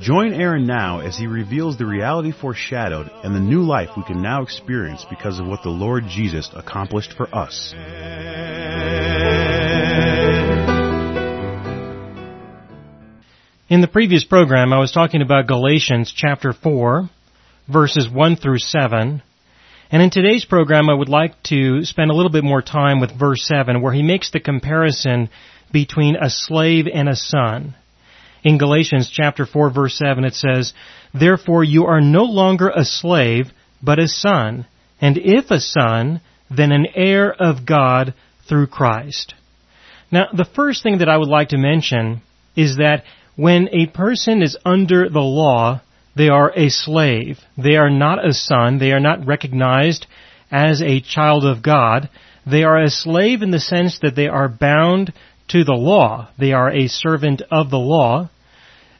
Join Aaron now as he reveals the reality foreshadowed and the new life we can now experience because of what the Lord Jesus accomplished for us. In the previous program, I was talking about Galatians chapter 4, verses 1 through 7. And in today's program, I would like to spend a little bit more time with verse 7, where he makes the comparison between a slave and a son. In Galatians chapter 4, verse 7, it says, Therefore you are no longer a slave, but a son, and if a son, then an heir of God through Christ. Now, the first thing that I would like to mention is that when a person is under the law, they are a slave. They are not a son. They are not recognized as a child of God. They are a slave in the sense that they are bound to the law. They are a servant of the law.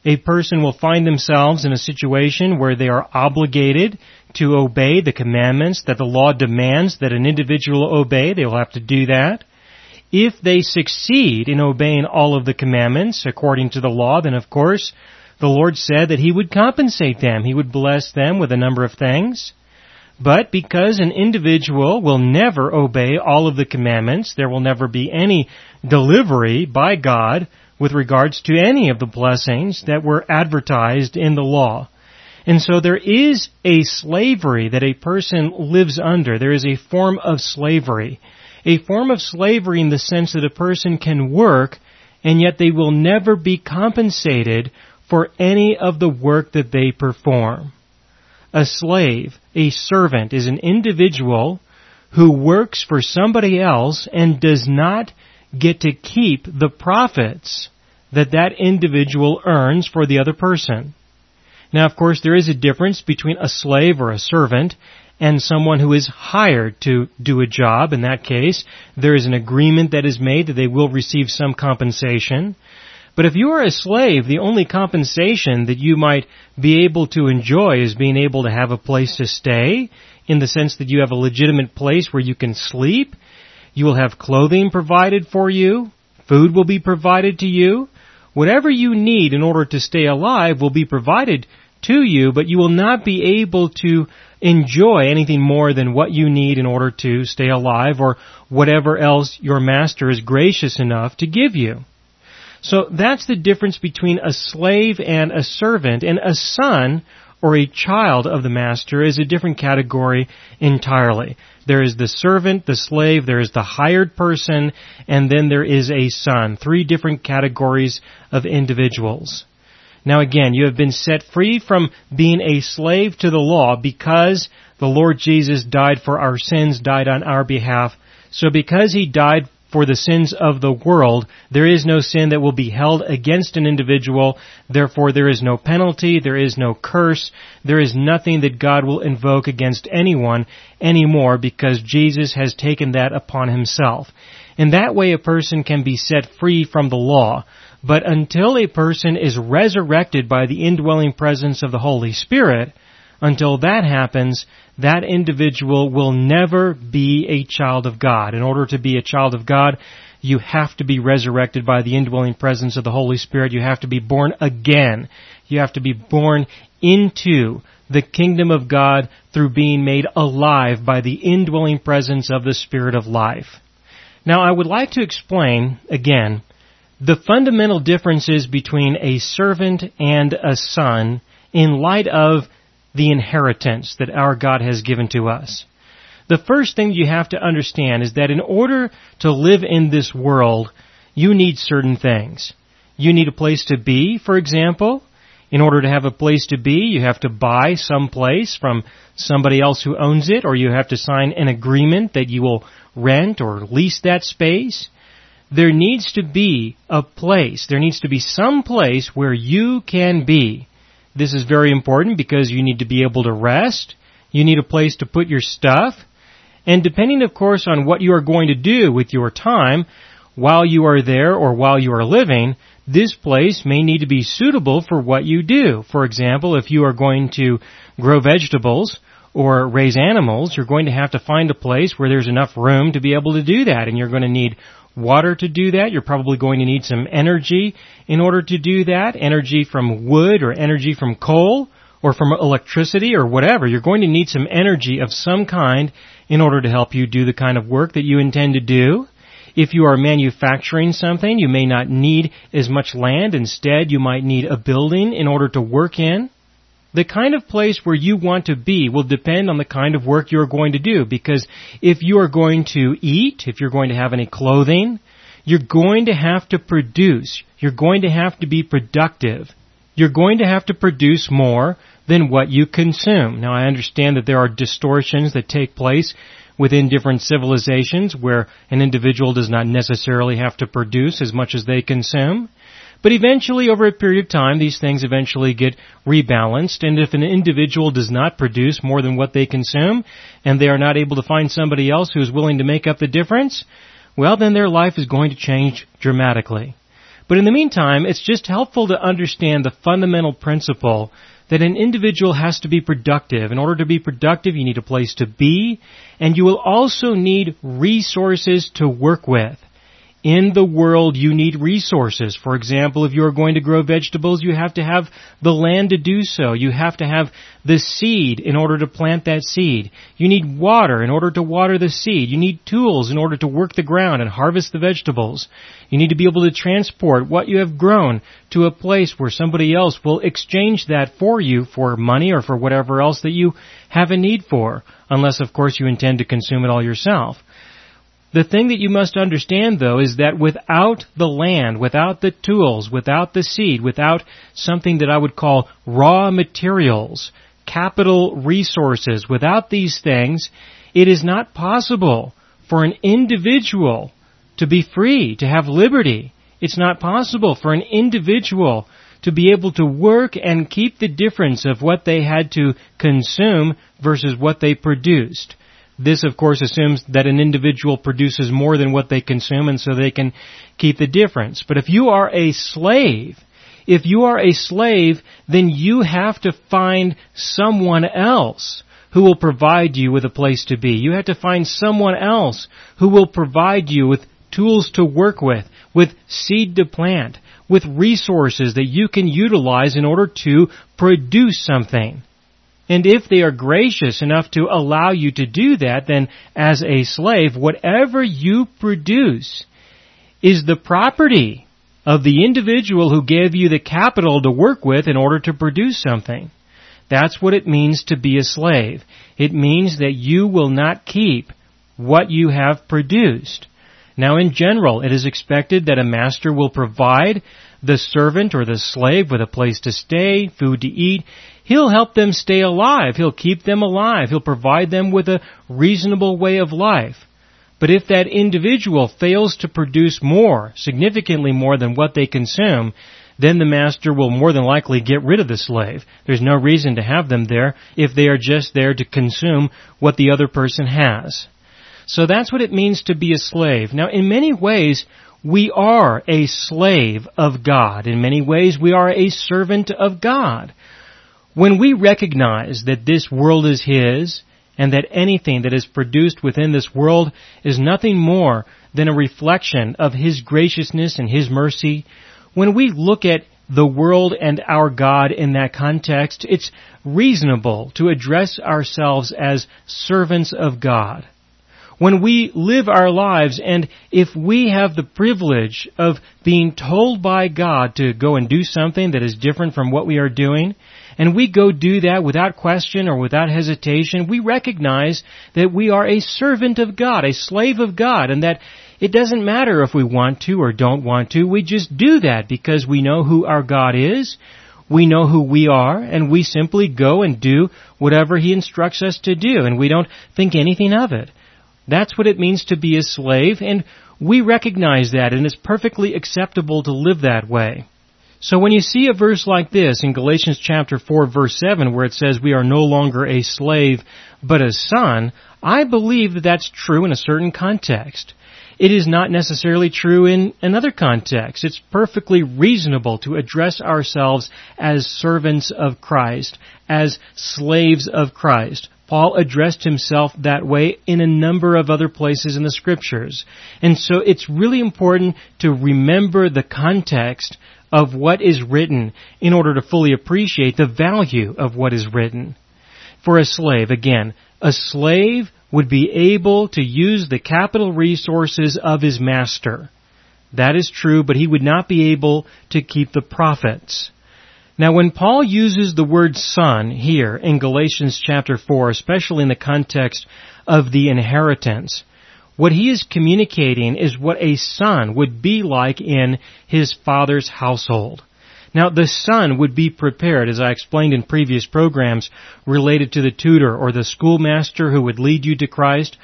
A person will find themselves in a situation where they are obligated to obey the commandments that the law demands that an individual obey. They will have to do that. If they succeed in obeying all of the commandments according to the law, then of course the Lord said that He would compensate them. He would bless them with a number of things. But because an individual will never obey all of the commandments, there will never be any delivery by God with regards to any of the blessings that were advertised in the law. And so there is a slavery that a person lives under. There is a form of slavery a form of slavery in the sense that a person can work and yet they will never be compensated for any of the work that they perform. A slave, a servant, is an individual who works for somebody else and does not get to keep the profits that that individual earns for the other person. Now, of course, there is a difference between a slave or a servant and someone who is hired to do a job. In that case, there is an agreement that is made that they will receive some compensation. But if you are a slave, the only compensation that you might be able to enjoy is being able to have a place to stay, in the sense that you have a legitimate place where you can sleep. You will have clothing provided for you. Food will be provided to you. Whatever you need in order to stay alive will be provided to you, but you will not be able to enjoy anything more than what you need in order to stay alive or whatever else your master is gracious enough to give you. So that's the difference between a slave and a servant, and a son or a child of the master is a different category entirely. There is the servant, the slave, there is the hired person, and then there is a son. Three different categories of individuals. Now again, you have been set free from being a slave to the law because the Lord Jesus died for our sins, died on our behalf. So because He died for the sins of the world, there is no sin that will be held against an individual. Therefore, there is no penalty, there is no curse, there is nothing that God will invoke against anyone anymore because Jesus has taken that upon Himself. In that way, a person can be set free from the law. But until a person is resurrected by the indwelling presence of the Holy Spirit, until that happens, that individual will never be a child of God. In order to be a child of God, you have to be resurrected by the indwelling presence of the Holy Spirit. You have to be born again. You have to be born into the kingdom of God through being made alive by the indwelling presence of the Spirit of life. Now I would like to explain, again, the fundamental differences between a servant and a son in light of the inheritance that our God has given to us. The first thing you have to understand is that in order to live in this world, you need certain things. You need a place to be, for example. In order to have a place to be, you have to buy some place from somebody else who owns it, or you have to sign an agreement that you will rent or lease that space there needs to be a place, there needs to be some place where you can be. This is very important because you need to be able to rest, You need a place to put your stuff. And depending, of course, on what you are going to do with your time, while you are there or while you are living, this place may need to be suitable for what you do. For example, if you are going to grow vegetables or raise animals, you're going to have to find a place where there's enough room to be able to do that. And you're going to need water to do that. You're probably going to need some energy in order to do that. Energy from wood or energy from coal or from electricity or whatever. You're going to need some energy of some kind in order to help you do the kind of work that you intend to do. If you are manufacturing something, you may not need as much land. Instead, you might need a building in order to work in. The kind of place where you want to be will depend on the kind of work you're going to do because if you are going to eat, if you're going to have any clothing, you're going to have to produce. You're going to have to be productive. You're going to have to produce more than what you consume. Now I understand that there are distortions that take place within different civilizations where an individual does not necessarily have to produce as much as they consume. But eventually, over a period of time, these things eventually get rebalanced, and if an individual does not produce more than what they consume, and they are not able to find somebody else who is willing to make up the difference, well, then their life is going to change dramatically. But in the meantime, it's just helpful to understand the fundamental principle that an individual has to be productive. In order to be productive, you need a place to be, and you will also need resources to work with. In the world, you need resources. For example, if you are going to grow vegetables, you have to have the land to do so. You have to have the seed in order to plant that seed. You need water in order to water the seed. You need tools in order to work the ground and harvest the vegetables. You need to be able to transport what you have grown to a place where somebody else will exchange that for you for money or for whatever else that you have a need for. Unless, of course, you intend to consume it all yourself. The thing that you must understand though is that without the land, without the tools, without the seed, without something that I would call raw materials, capital resources, without these things, it is not possible for an individual to be free, to have liberty. It's not possible for an individual to be able to work and keep the difference of what they had to consume versus what they produced. This, of course, assumes that an individual produces more than what they consume and so they can keep the difference. But if you are a slave, if you are a slave, then you have to find someone else who will provide you with a place to be. You have to find someone else who will provide you with tools to work with, with seed to plant, with resources that you can utilize in order to produce something. And if they are gracious enough to allow you to do that, then as a slave, whatever you produce is the property of the individual who gave you the capital to work with in order to produce something. That's what it means to be a slave. It means that you will not keep what you have produced. Now in general, it is expected that a master will provide the servant or the slave with a place to stay, food to eat, He'll help them stay alive. He'll keep them alive. He'll provide them with a reasonable way of life. But if that individual fails to produce more, significantly more than what they consume, then the master will more than likely get rid of the slave. There's no reason to have them there if they are just there to consume what the other person has. So that's what it means to be a slave. Now, in many ways, we are a slave of God. In many ways, we are a servant of God. When we recognize that this world is His, and that anything that is produced within this world is nothing more than a reflection of His graciousness and His mercy, when we look at the world and our God in that context, it's reasonable to address ourselves as servants of God. When we live our lives and if we have the privilege of being told by God to go and do something that is different from what we are doing, and we go do that without question or without hesitation, we recognize that we are a servant of God, a slave of God, and that it doesn't matter if we want to or don't want to, we just do that because we know who our God is, we know who we are, and we simply go and do whatever He instructs us to do, and we don't think anything of it. That's what it means to be a slave, and we recognize that, and it's perfectly acceptable to live that way. So when you see a verse like this in Galatians chapter 4 verse 7 where it says we are no longer a slave but a son, I believe that that's true in a certain context. It is not necessarily true in another context. It's perfectly reasonable to address ourselves as servants of Christ, as slaves of Christ. Paul addressed himself that way in a number of other places in the scriptures. And so it's really important to remember the context of what is written in order to fully appreciate the value of what is written. For a slave, again, a slave would be able to use the capital resources of his master. That is true, but he would not be able to keep the profits. Now when Paul uses the word son here in Galatians chapter 4, especially in the context of the inheritance, what he is communicating is what a son would be like in his father's household. Now the son would be prepared, as I explained in previous programs related to the tutor or the schoolmaster who would lead you to Christ.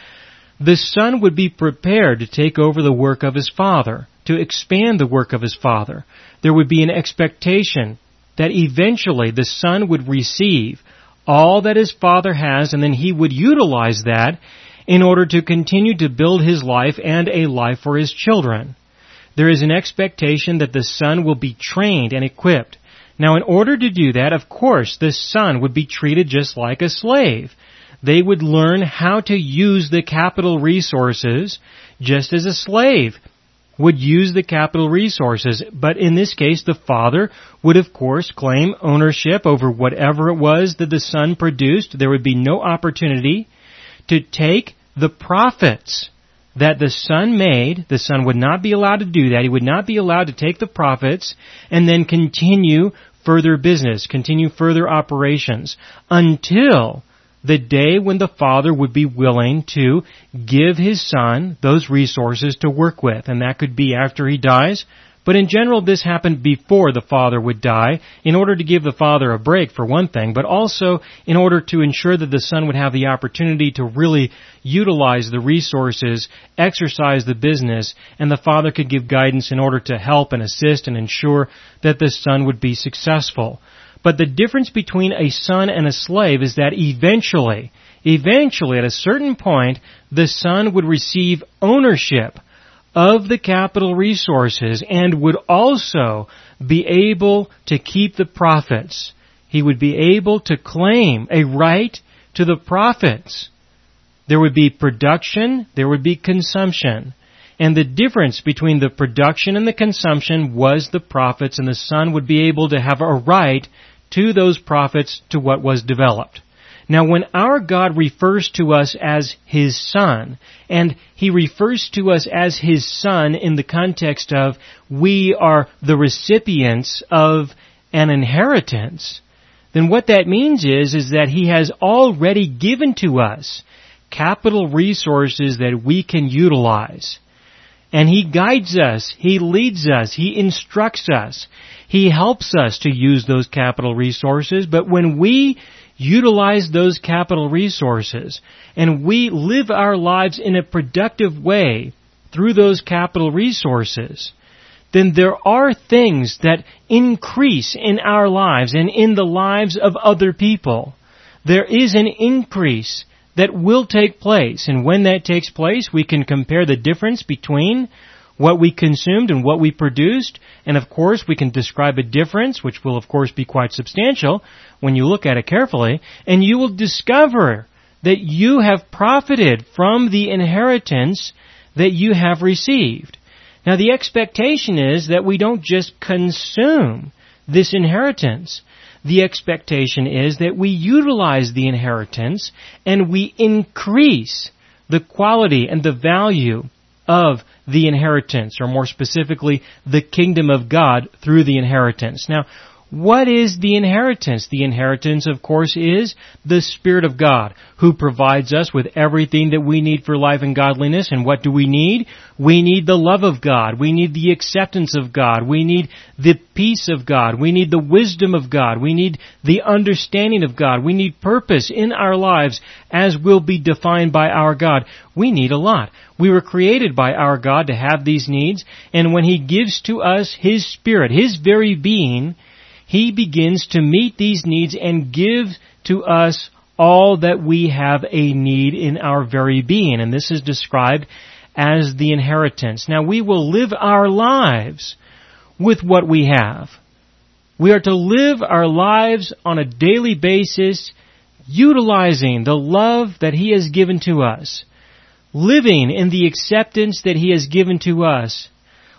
The son would be prepared to take over the work of his father, to expand the work of his father. There would be an expectation that eventually the son would receive all that his father has and then he would utilize that in order to continue to build his life and a life for his children. There is an expectation that the son will be trained and equipped. Now in order to do that, of course, the son would be treated just like a slave. They would learn how to use the capital resources just as a slave would use the capital resources, but in this case the father would of course claim ownership over whatever it was that the son produced. There would be no opportunity to take the profits that the son made. The son would not be allowed to do that. He would not be allowed to take the profits and then continue further business, continue further operations until the day when the father would be willing to give his son those resources to work with. And that could be after he dies. But in general, this happened before the father would die, in order to give the father a break for one thing, but also in order to ensure that the son would have the opportunity to really utilize the resources, exercise the business, and the father could give guidance in order to help and assist and ensure that the son would be successful. But the difference between a son and a slave is that eventually, eventually at a certain point, the son would receive ownership of the capital resources and would also be able to keep the profits. He would be able to claim a right to the profits. There would be production, there would be consumption. And the difference between the production and the consumption was the profits and the son would be able to have a right to those profits to what was developed. Now when our God refers to us as His Son, and He refers to us as His Son in the context of we are the recipients of an inheritance, then what that means is, is that He has already given to us capital resources that we can utilize. And He guides us, He leads us, He instructs us. He helps us to use those capital resources, but when we utilize those capital resources and we live our lives in a productive way through those capital resources, then there are things that increase in our lives and in the lives of other people. There is an increase that will take place, and when that takes place, we can compare the difference between what we consumed and what we produced. And of course, we can describe a difference, which will of course be quite substantial when you look at it carefully, and you will discover that you have profited from the inheritance that you have received. Now the expectation is that we don't just consume this inheritance. The expectation is that we utilize the inheritance and we increase the quality and the value of the inheritance, or more specifically, the kingdom of God through the inheritance. Now, What is the inheritance? The inheritance, of course, is the Spirit of God, who provides us with everything that we need for life and godliness. And what do we need? We need the love of God. We need the acceptance of God. We need the peace of God. We need the wisdom of God. We need the understanding of God. We need purpose in our lives as will be defined by our God. We need a lot. We were created by our God to have these needs, and when He gives to us His Spirit, His very being, he begins to meet these needs and give to us all that we have a need in our very being. And this is described as the inheritance. Now we will live our lives with what we have. We are to live our lives on a daily basis utilizing the love that He has given to us, living in the acceptance that He has given to us,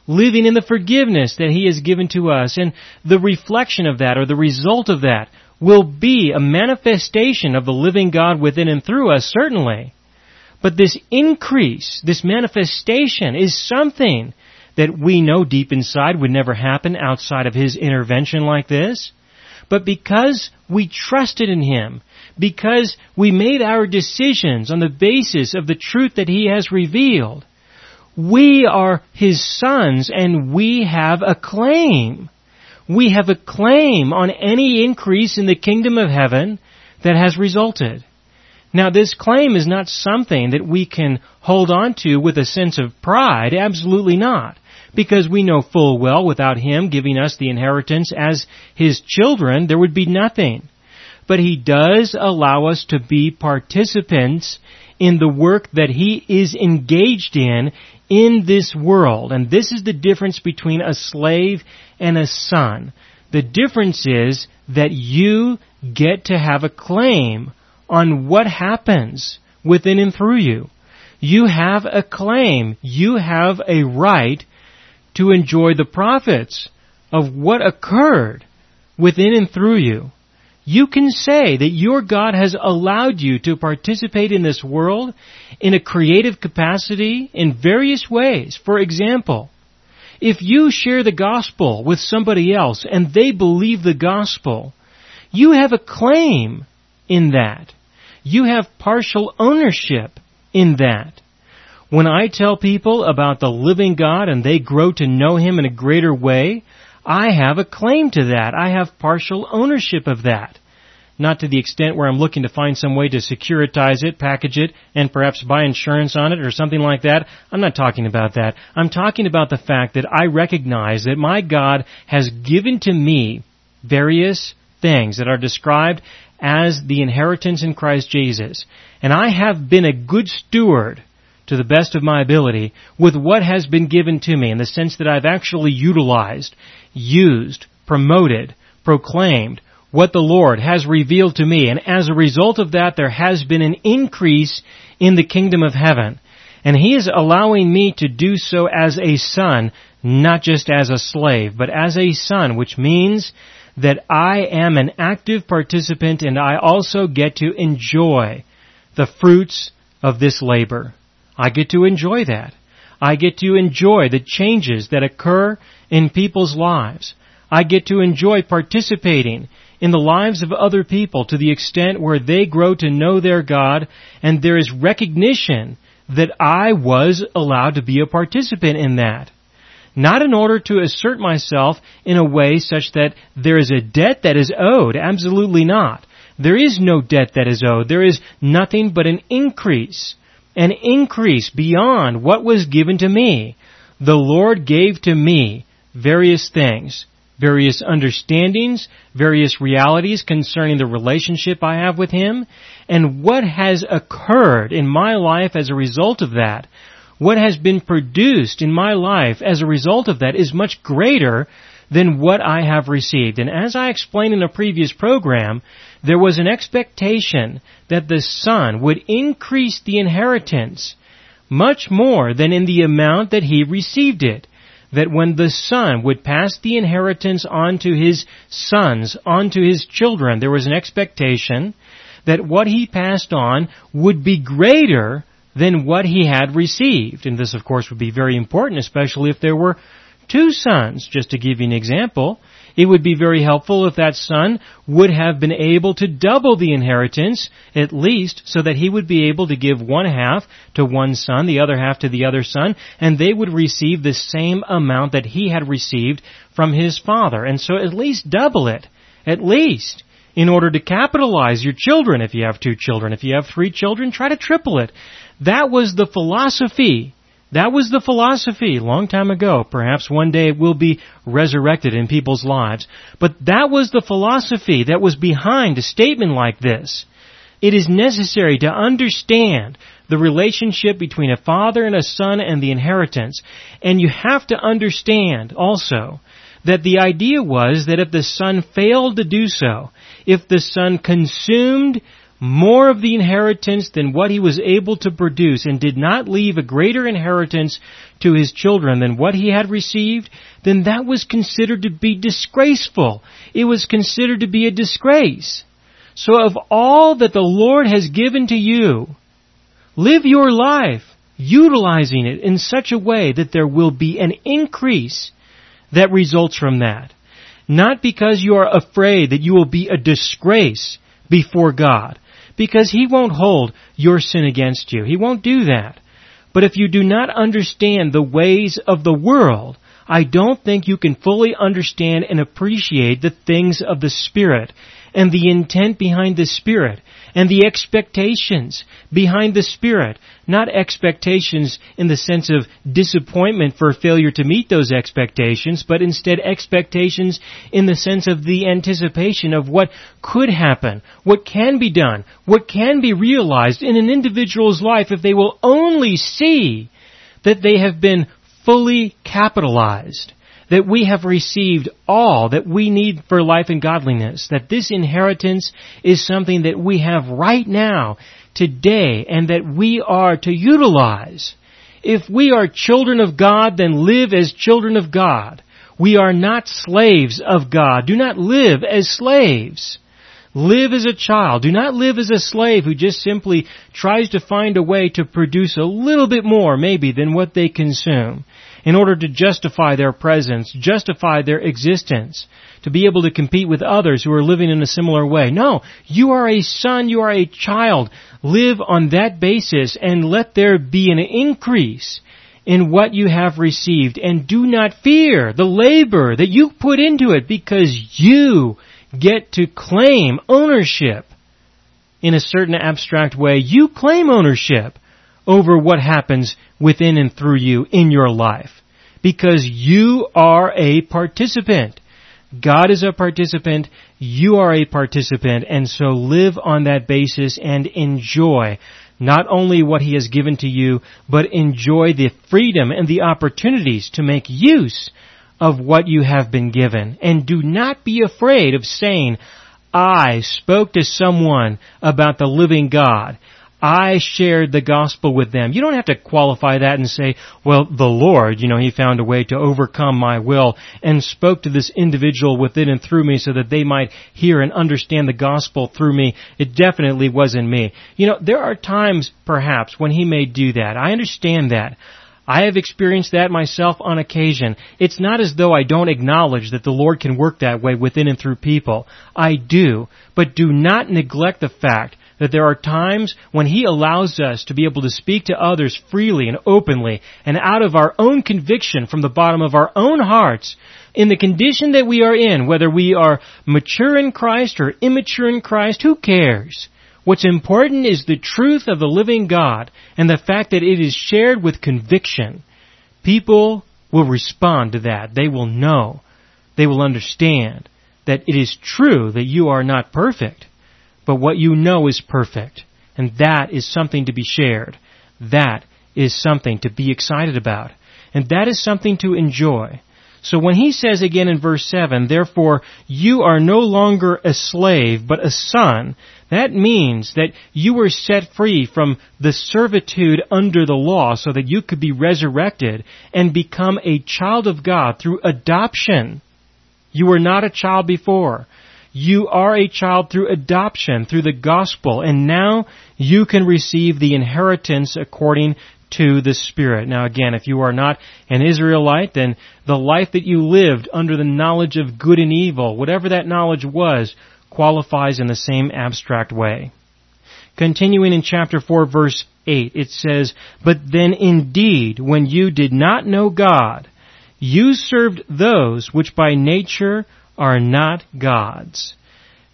living in the forgiveness that He has given to us. And the reflection of that, or the result of that, will be a manifestation of the living God within and through us, certainly. But this increase, this manifestation is something that we know deep inside would never happen outside of His intervention like this. But because we trusted in Him, because we made our decisions on the basis of the truth that He has revealed, we are His sons and we have a claim. We have a claim on any increase in the kingdom of heaven that has resulted. Now this claim is not something that we can hold on to with a sense of pride, absolutely not. Because we know full well without Him giving us the inheritance as His children, there would be nothing. But He does allow us to be participants in the work that He is engaged in in this world. And this is the difference between a slave and a son. The difference is that you get to have a claim on what happens within and through you. You have a claim. You have a right to enjoy the profits of what occurred within and through you. You can say that your God has allowed you to participate in this world in a creative capacity in various ways. For example, if you share the gospel with somebody else and they believe the gospel, you have a claim in that. You have partial ownership in that. When I tell people about the living God and they grow to know Him in a greater way, I have a claim to that. I have partial ownership of that. Not to the extent where I'm looking to find some way to securitize it, package it, and perhaps buy insurance on it or something like that. I'm not talking about that. I'm talking about the fact that I recognize that my God has given to me various things that are described as the inheritance in Christ Jesus. And I have been a good steward to the best of my ability with what has been given to me in the sense that I've actually utilized, used, promoted, proclaimed what the Lord has revealed to me. And as a result of that, there has been an increase in the kingdom of heaven. And He is allowing me to do so as a son, not just as a slave, but as a son, which means that I am an active participant and I also get to enjoy the fruits of this labor. I get to enjoy that. I get to enjoy the changes that occur in people's lives. I get to enjoy participating in the lives of other people to the extent where they grow to know their God and there is recognition that I was allowed to be a participant in that. Not in order to assert myself in a way such that there is a debt that is owed. Absolutely not. There is no debt that is owed. There is nothing but an increase an increase beyond what was given to me. The Lord gave to me various things, various understandings, various realities concerning the relationship I have with Him, and what has occurred in my life as a result of that. What has been produced in my life as a result of that is much greater than what I have received. And as I explained in a previous program, there was an expectation that the son would increase the inheritance much more than in the amount that he received it. That when the son would pass the inheritance on to his sons, on to his children, there was an expectation that what he passed on would be greater than what he had received. And this, of course, would be very important, especially if there were two sons. Just to give you an example, It would be very helpful if that son would have been able to double the inheritance, at least, so that he would be able to give one half to one son, the other half to the other son, and they would receive the same amount that he had received from his father. And so at least double it. At least. In order to capitalize your children, if you have two children. If you have three children, try to triple it. That was the philosophy that was the philosophy long time ago. Perhaps one day it will be resurrected in people's lives. But that was the philosophy that was behind a statement like this. It is necessary to understand the relationship between a father and a son and the inheritance. And you have to understand also that the idea was that if the son failed to do so, if the son consumed more of the inheritance than what he was able to produce and did not leave a greater inheritance to his children than what he had received, then that was considered to be disgraceful. It was considered to be a disgrace. So of all that the Lord has given to you, live your life utilizing it in such a way that there will be an increase that results from that. Not because you are afraid that you will be a disgrace before God, because He won't hold your sin against you. He won't do that. But if you do not understand the ways of the world, I don't think you can fully understand and appreciate the things of the Spirit and the intent behind the Spirit and the expectations behind the Spirit. Not expectations in the sense of disappointment for failure to meet those expectations, but instead expectations in the sense of the anticipation of what could happen, what can be done, what can be realized in an individual's life if they will only see that they have been fully capitalized that we have received all that we need for life and godliness, that this inheritance is something that we have right now, today, and that we are to utilize. If we are children of God, then live as children of God. We are not slaves of God. Do not live as slaves. Live as a child. Do not live as a slave who just simply tries to find a way to produce a little bit more, maybe, than what they consume in order to justify their presence, justify their existence, to be able to compete with others who are living in a similar way. No, you are a son, you are a child. Live on that basis and let there be an increase in what you have received and do not fear the labor that you put into it because you get to claim ownership in a certain abstract way. You claim ownership over what happens within and through you in your life. Because you are a participant. God is a participant, you are a participant, and so live on that basis and enjoy not only what He has given to you, but enjoy the freedom and the opportunities to make use of what you have been given. And do not be afraid of saying, I spoke to someone about the living God. I shared the gospel with them. You don't have to qualify that and say, well, the Lord, you know, He found a way to overcome my will and spoke to this individual within and through me so that they might hear and understand the gospel through me. It definitely wasn't me. You know, there are times, perhaps, when He may do that. I understand that. I have experienced that myself on occasion. It's not as though I don't acknowledge that the Lord can work that way within and through people. I do. But do not neglect the fact that there are times when He allows us to be able to speak to others freely and openly and out of our own conviction from the bottom of our own hearts in the condition that we are in, whether we are mature in Christ or immature in Christ, who cares? What's important is the truth of the living God and the fact that it is shared with conviction. People will respond to that. They will know. They will understand that it is true that you are not perfect but what you know is perfect. And that is something to be shared. That is something to be excited about. And that is something to enjoy. So when he says again in verse 7, therefore you are no longer a slave, but a son, that means that you were set free from the servitude under the law so that you could be resurrected and become a child of God through adoption. You were not a child before. You are a child through adoption, through the gospel, and now you can receive the inheritance according to the Spirit. Now again, if you are not an Israelite, then the life that you lived under the knowledge of good and evil, whatever that knowledge was, qualifies in the same abstract way. Continuing in chapter 4 verse 8, it says, But then indeed, when you did not know God, you served those which by nature are not God's.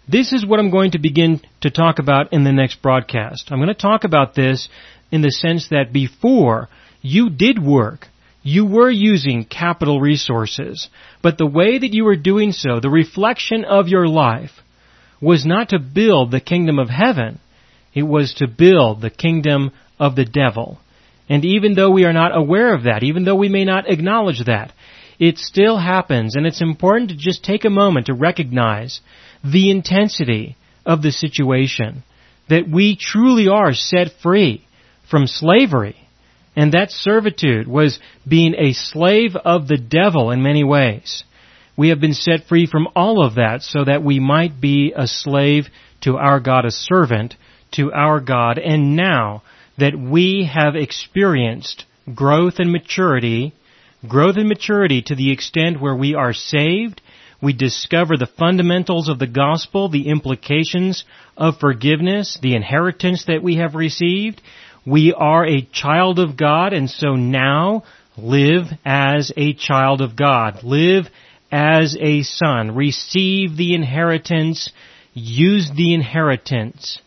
This is what I'm going to begin to talk about in the next broadcast. I'm going to talk about this in the sense that before you did work, you were using capital resources, but the way that you were doing so, the reflection of your life, was not to build the kingdom of heaven, it was to build the kingdom of the devil. And even though we are not aware of that, even though we may not acknowledge that, it still happens, and it's important to just take a moment to recognize the intensity of the situation, that we truly are set free from slavery, and that servitude was being a slave of the devil in many ways. We have been set free from all of that so that we might be a slave to our God, a servant to our God, and now that we have experienced growth and maturity growth and maturity to the extent where we are saved, we discover the fundamentals of the gospel, the implications of forgiveness, the inheritance that we have received. We are a child of God and so now live as a child of God. Live as a son. Receive the inheritance. Use the inheritance.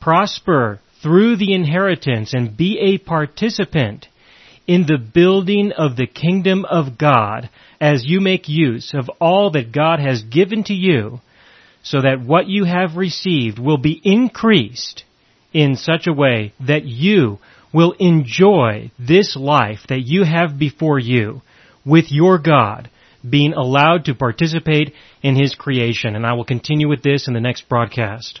Prosper through the inheritance and be a participant in the building of the kingdom of God as you make use of all that God has given to you so that what you have received will be increased in such a way that you will enjoy this life that you have before you with your God being allowed to participate in His creation. And I will continue with this in the next broadcast.